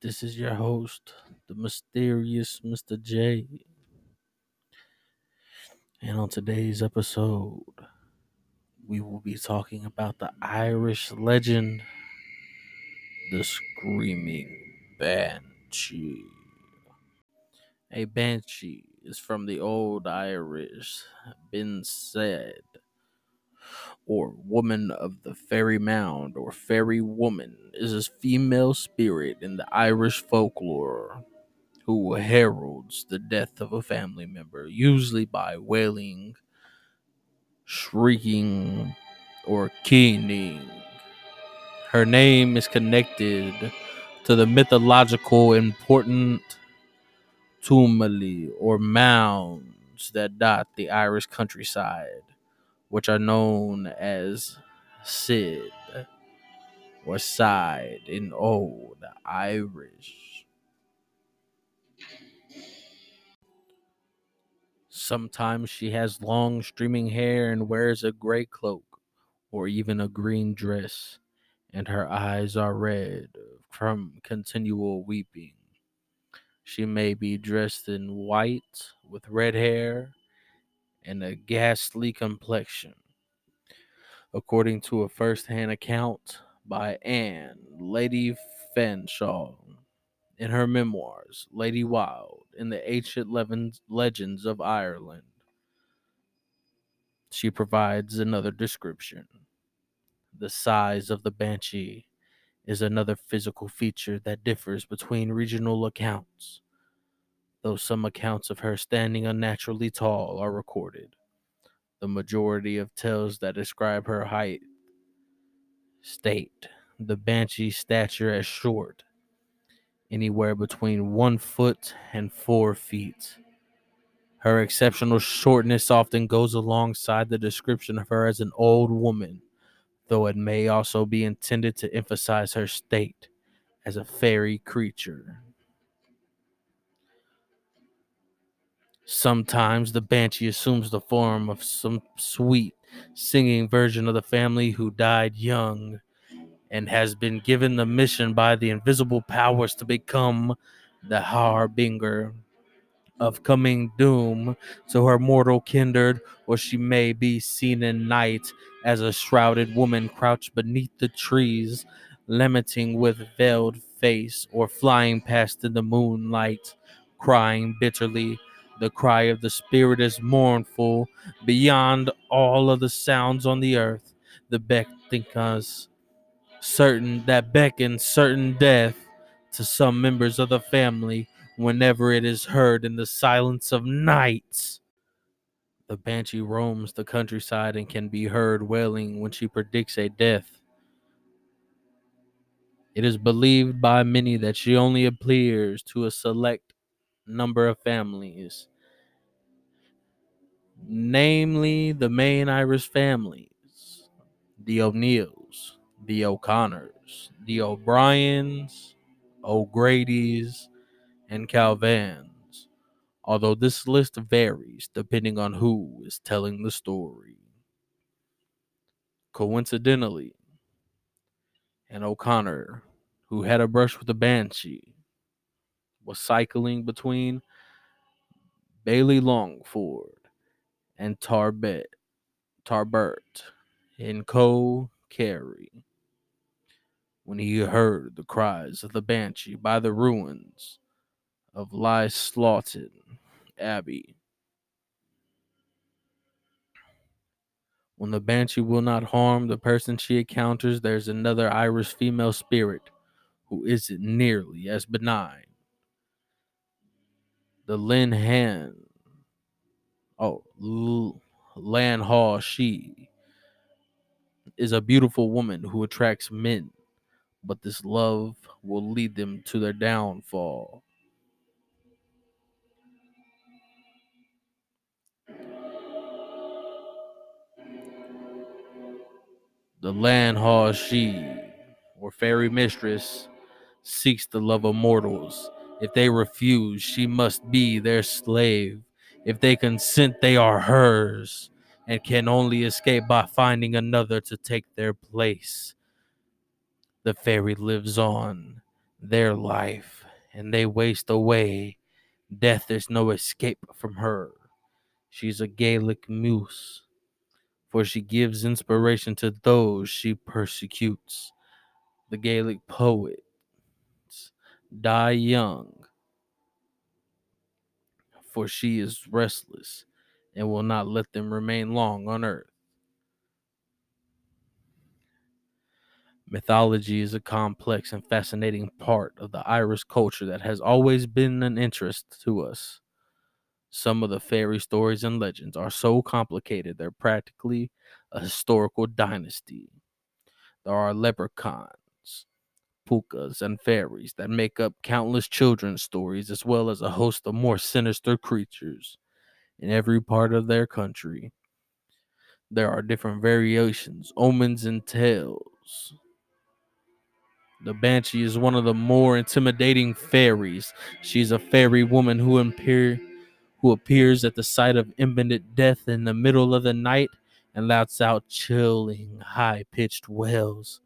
This is your host, the mysterious Mr. J. And on today's episode, we will be talking about the Irish legend, the Screaming Banshee. A banshee is from the old Irish, been said, or woman of the fairy mound, or fairy woman, is a female spirit in the Irish folklore who heralds the death of a family member, usually by wailing, shrieking, or keening. Her name is connected to the mythological important tumuli or mounds that dot the Irish countryside, which are known as Sid or Side in Old Irish. Sometimes she has long streaming hair and wears a gray cloak or even a green dress, and her eyes are red from continual weeping. She may be dressed in white with red hair and a ghastly complexion. According to a first hand account by Anne, Lady Fanshawe, in her memoirs, Lady Wilde, in the Ancient Legends of Ireland, she provides another description. The size of the banshee is another physical feature that differs between regional accounts, though some accounts of her standing unnaturally tall are recorded. The majority of tales that describe her height state the banshee's stature as short, anywhere between one foot and four feet. Her exceptional shortness often goes alongside the description of her as an old woman, though it may also be intended to emphasize her state as a fairy creature. Sometimes the banshee assumes the form of some sweet, singing version of the family who died young and has been given the mission by the invisible powers to become the harbinger of coming doom to her mortal kindred, or she may be seen in night as a shrouded woman crouched beneath the trees, lamenting with veiled face, or flying past in the moonlight, crying bitterly. The cry of the spirit is mournful beyond all of the sounds on the earth. The beck us certain that beckons certain death to some members of the family whenever it is heard in the silence of night. The banshee roams the countryside and can be heard wailing when she predicts a death. It is believed by many that she only appears to a select number of families, namely the main Irish families, the O'Neills, the O'Connors, the O'Briens, O'Grady's, and Calvans, although this list varies depending on who is telling the story. Coincidentally, an O'Connor who had a brush with a banshee was cycling between Ballylongford and Tarbet, Tarbert in Co Kerry when he heard the cries of the banshee by the ruins of Slaughton Abbey. When the banshee will not harm the person she encounters, there's another Irish female spirit who isn't nearly as benign. The Lin Han, oh, L- Lan Hall, she is a beautiful woman who attracts men, but this love will lead them to their downfall. The land hall she, or fairy mistress, seeks the love of mortals. If they refuse, she must be their slave. If they consent, they are hers and can only escape by finding another to take their place. The fairy lives on, their life and they waste away. Death is no escape from her. She's a Gaelic muse, for she gives inspiration to those she persecutes. The Gaelic poets die young, for she is restless and will not let them remain long on earth. Mythology is a complex and fascinating part of the Irish culture that has always been an interest to us. Some of the fairy stories and legends are so complicated they're practically a historical dynasty. There are leprechauns, pookas, and fairies that make up countless children's stories, as well as a host of more sinister creatures in every part of their country. There are different variations, omens, and tales the Banshee is one of the more intimidating fairies. She's a fairy woman who appear who appears at the sight of imminent death in the middle of the night and lets out chilling, high-pitched wails.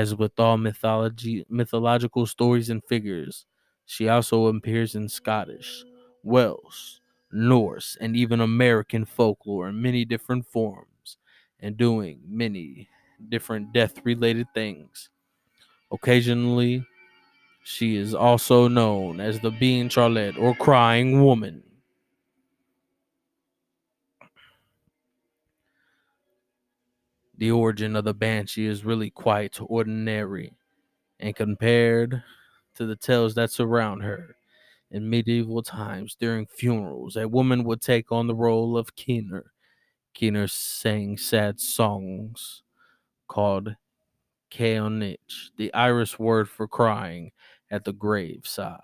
As with all mythology mythological stories and figures, she also appears in Scottish, Welsh, Norse, and even American folklore in many different forms and doing many different death related things. Occasionally, she is also known as the Bean Charlotte or Crying Woman. The origin of the Banshee is really quite ordinary and compared to the tales that surround her. In medieval times, during funerals, a woman would take on the role of keener. Keener sang sad songs called Keonich, the Irish word for crying at the graveside.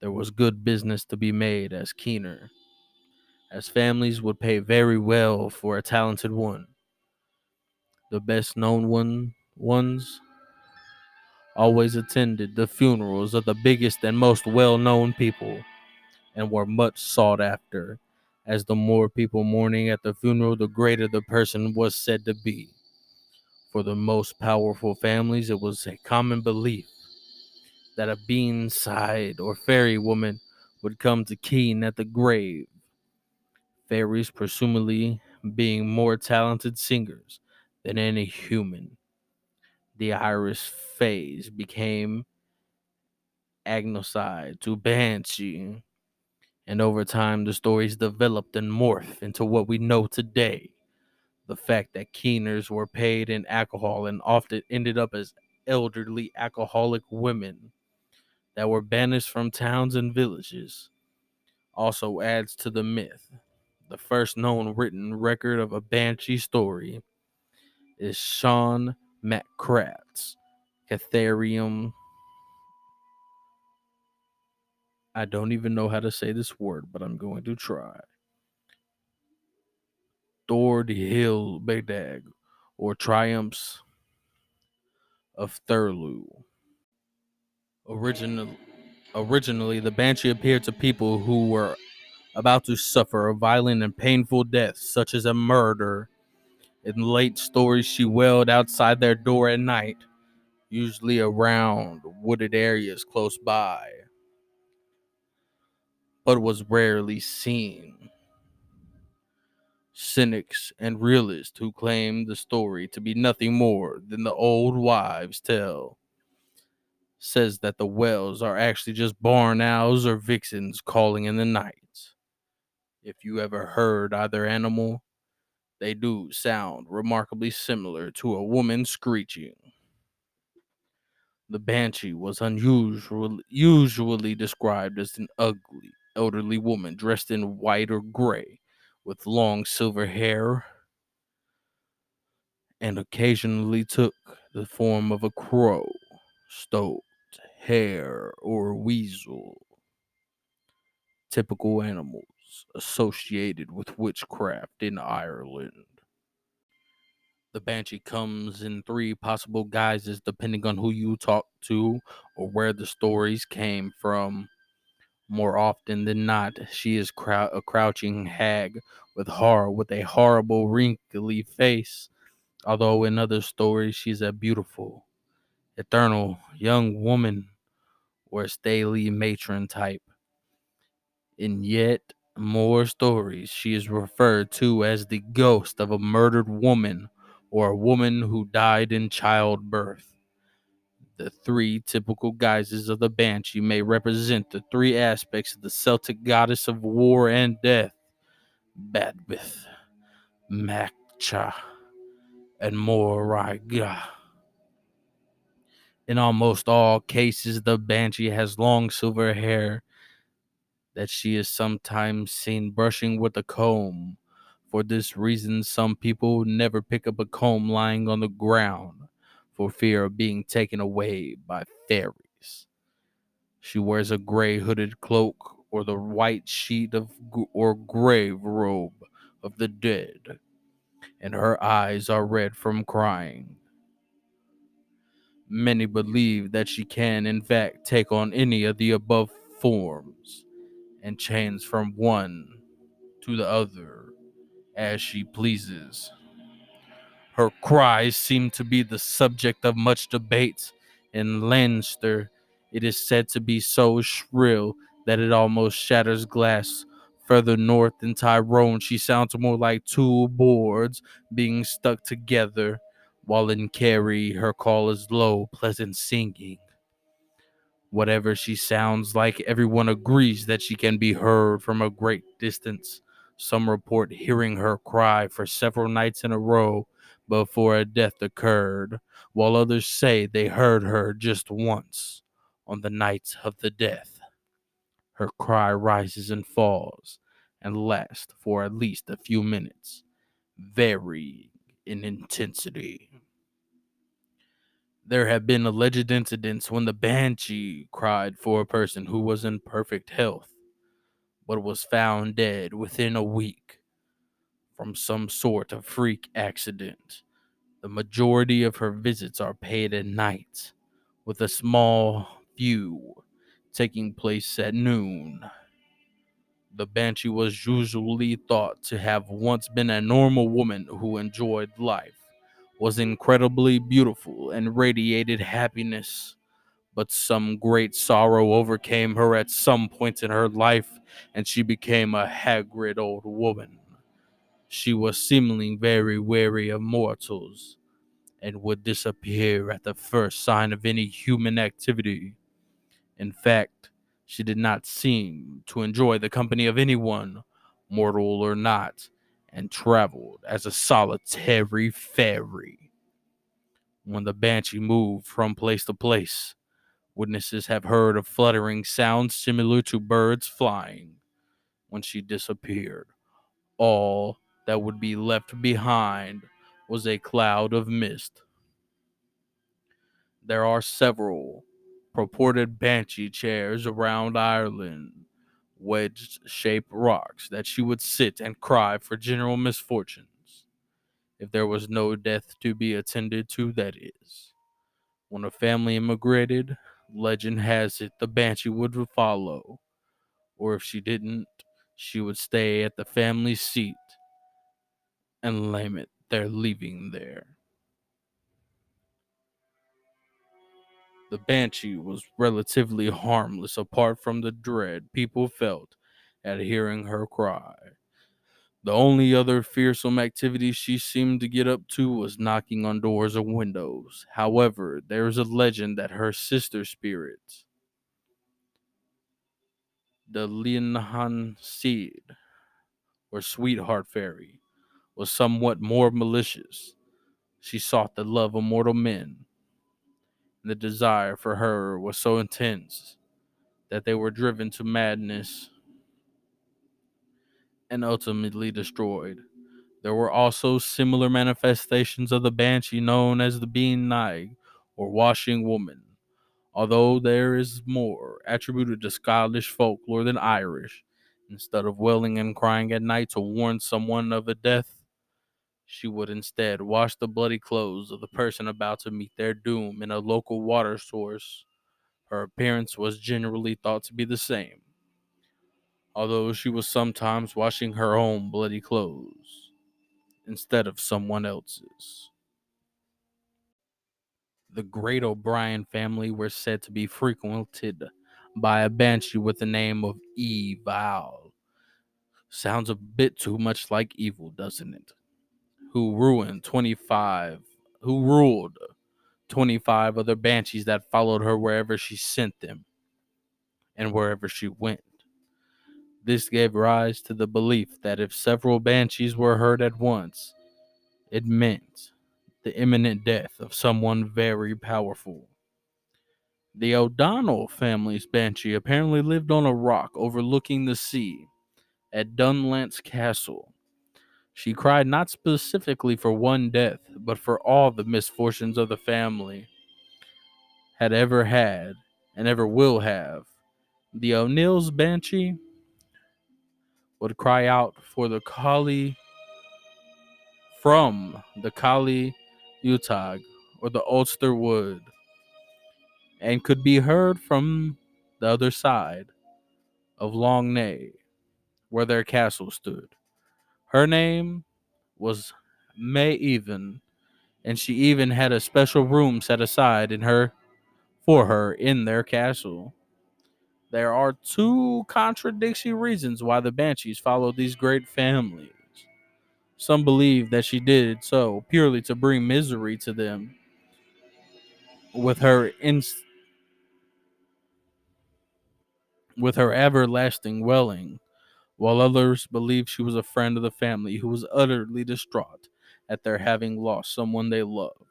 There was good business to be made as keener, as families would pay very well for a talented one. The best known one ones always attended the funerals of the biggest and most well known people and were much sought after, as the more people mourning at the funeral, the greater the person was said to be. For the most powerful families, it was a common belief that a bean side or fairy woman would come to keen at the grave. Fairies, presumably being more talented singers than any human. The Irish phase became agnoside to banshee, and over time the stories developed and morphed into what we know today. The fact that keeners were paid in alcohol and often ended up as elderly alcoholic women that were banished from towns and villages also adds to the myth. The first known written record of a banshee story is Sean MacCraft's Catharium. I don't even know how to say this word, but I'm going to try. Thor the Hill Bedag, or Triumphs of Thurlu. Original, originally, the Banshee appeared to people who were about to suffer a violent and painful death, such as a murder. In late stories, she wailed outside their door at night, usually around wooded areas close by, but was rarely seen. Cynics and realists who claim the story to be nothing more than the old wives' tale says that the wells are actually just barn owls or vixens calling in the night. If you ever heard either animal, they do sound remarkably similar to a woman screeching. The banshee was usually described as an ugly, elderly woman dressed in white or gray, with long silver hair, and occasionally took the form of a crow, stoat, hare, or weasel. Typical animals associated with witchcraft in Ireland. The banshee comes in three possible guises depending on who you talk to or where the stories came from. More often than not, she is crou- a crouching hag with horror with a horrible wrinkly face. Although in other stories she's a beautiful eternal young woman or a stately matron type. And yet more stories, she is referred to as the ghost of a murdered woman or a woman who died in childbirth. The three typical guises of the banshee may represent the three aspects of the Celtic goddess of war and death Badbith, Macha, and Morriga. In almost all cases, the banshee has long silver hair that she is sometimes seen brushing with a comb. For this reason, some people never pick up a comb lying on the ground for fear of being taken away by fairies. She wears a gray hooded cloak or the white sheet of or grave robe of the dead, and her eyes are red from crying. Many believe that she can, in fact, take on any of the above forms and change from one to the other as she pleases. Her cries seem to be the subject of much debate. In Leinster, it is said to be so shrill that it almost shatters glass. Further north in Tyrone, she sounds more like two boards being stuck together, while in Kerry, her call is low, pleasant singing. Whatever she sounds like, everyone agrees that she can be heard from a great distance. Some report hearing her cry for several nights in a row before a death occurred, while others say they heard her just once on the night of the death. Her cry rises and falls and lasts for at least a few minutes, varying in intensity. There have been alleged incidents when the banshee cried for a person who was in perfect health, but was found dead within a week from some sort of freak accident. The majority of her visits are paid at night, with a small few taking place at noon. The banshee was usually thought to have once been a normal woman who enjoyed life, was incredibly beautiful, and radiated happiness. But some great sorrow overcame her at some point in her life, and she became a haggard old woman. She was seemingly very weary of mortals and would disappear at the first sign of any human activity. In fact, she did not seem to enjoy the company of anyone, mortal or not, and traveled as a solitary fairy. When the banshee moved from place to place, witnesses have heard of fluttering sounds similar to birds flying. When she disappeared, all that would be left behind was a cloud of mist. There are several purported banshee chairs around Ireland, wedge shaped rocks that she would sit and cry for general misfortunes. If there was no death to be attended to, that is. When a family immigrated, legend has it the banshee would follow, or if she didn't, she would stay at the family seat and lament their leaving there. The banshee was relatively harmless apart from the dread people felt at hearing her cry. The only other fearsome activity she seemed to get up to was knocking on doors or windows. However, there is a legend that her sister spirits, the Lianhan Seed, or Sweetheart Fairy, was somewhat more malicious. She sought the love of mortal men. The desire for her was so intense that they were driven to madness and ultimately destroyed. There were also similar manifestations of the banshee known as the being nag or washing woman. Although there is more attributed to Scottish folklore than Irish, instead of wailing and crying at night to warn someone of a death, she would instead wash the bloody clothes of the mm. person about to meet their doom in a local water source. Her appearance was generally thought to be the same, although she was sometimes washing her own bloody clothes instead of someone else's. the great O'Brien family were said to be frequented by a banshee with the name of Aibhill. Sounds a bit too much like evil, doesn't it? Who ruined 25, who ruled 25 other banshees that followed her wherever she sent them and wherever she went. This gave rise to the belief that if several banshees were heard at once, it meant the imminent death of someone very powerful. The O'Donnell family's banshee apparently lived on a rock overlooking the sea at Dunluce Castle. She cried not specifically for one death, but for all the misfortunes of the family had ever had and ever will have. The O'Neill's banshee would cry out for the Kali from the Kali Utah or the Ulster Wood and could be heard from the other side of Lough Neagh where their castle stood. Her name was Maveen, and she even had a special room set aside in her for her in their castle. There are two contradictory reasons why the Banshees followed these great families. Some believe that she did so purely to bring misery to them with her inst- with her everlasting welling, while others believed she was a friend of the family who was utterly distraught at their having lost someone they loved.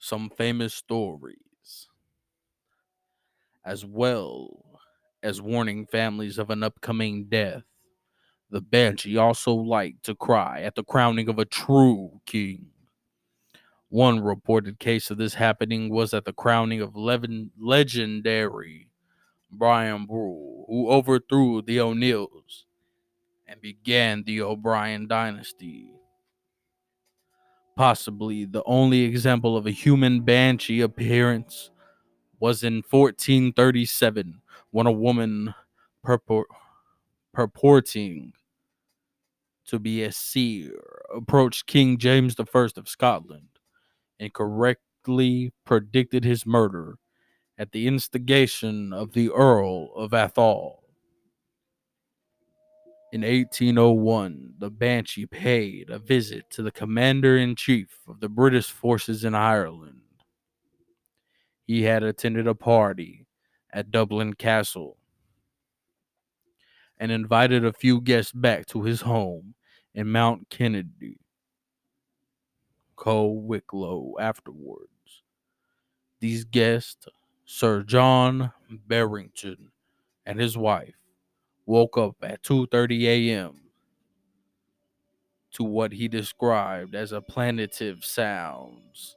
Some famous stories, as well as warning families of an upcoming death. The banshee also liked to cry at the crowning of a true king. One reported case of this happening was at the crowning of leven- legendary Brian Boru, who overthrew the O'Neills and began the O'Brien dynasty. Possibly the only example of a human banshee appearance was in 1437 when a woman purport, purporting to be a seer approached King James I of Scotland and correctly predicted his murder at the instigation of the Earl of Atholl. In 1801, the Banshee paid a visit to the commander in chief of the British forces in Ireland. He had attended a party at Dublin Castle and invited a few guests back to his home in Mount Kennedy, Co Wicklow afterwards. These guests, Sir John Barrington and his wife, woke up at 2:30 a.m. to what he described as a plaintive sounds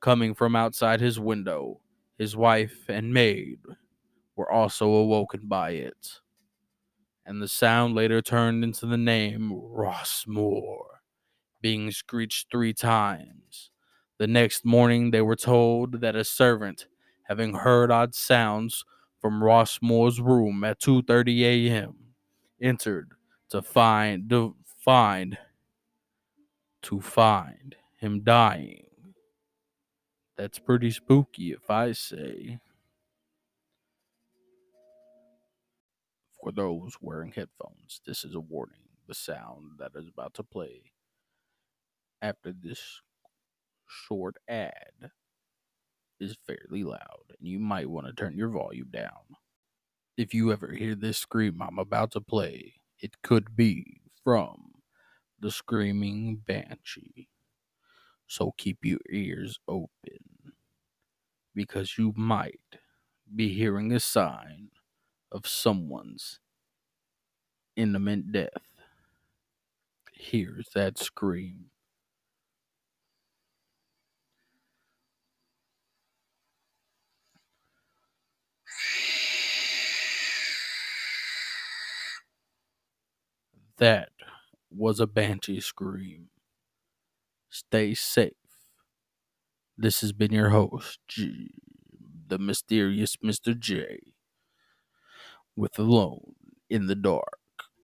coming from outside his window. His wife and maid were also awoken by it. And the sound later turned into the name Rossmore, being screeched three times. The next morning, they were told that a servant, having heard odd sounds from Rossmore's room at 2:30 a.m., entered to find to find to find him dying. That's pretty spooky, if I say. For those wearing headphones, this is a warning. The sound that is about to play after this short ad is fairly loud, and you might want to turn your volume down. If you ever hear this scream I'm about to play, it could be from the Screaming Banshee. So keep your ears open because you might be hearing a sign of someone's imminent death. Here's that scream. That was a banshee scream. Stay safe. This has been your host, G, the mysterious Mr. J, with Alone in the Dark.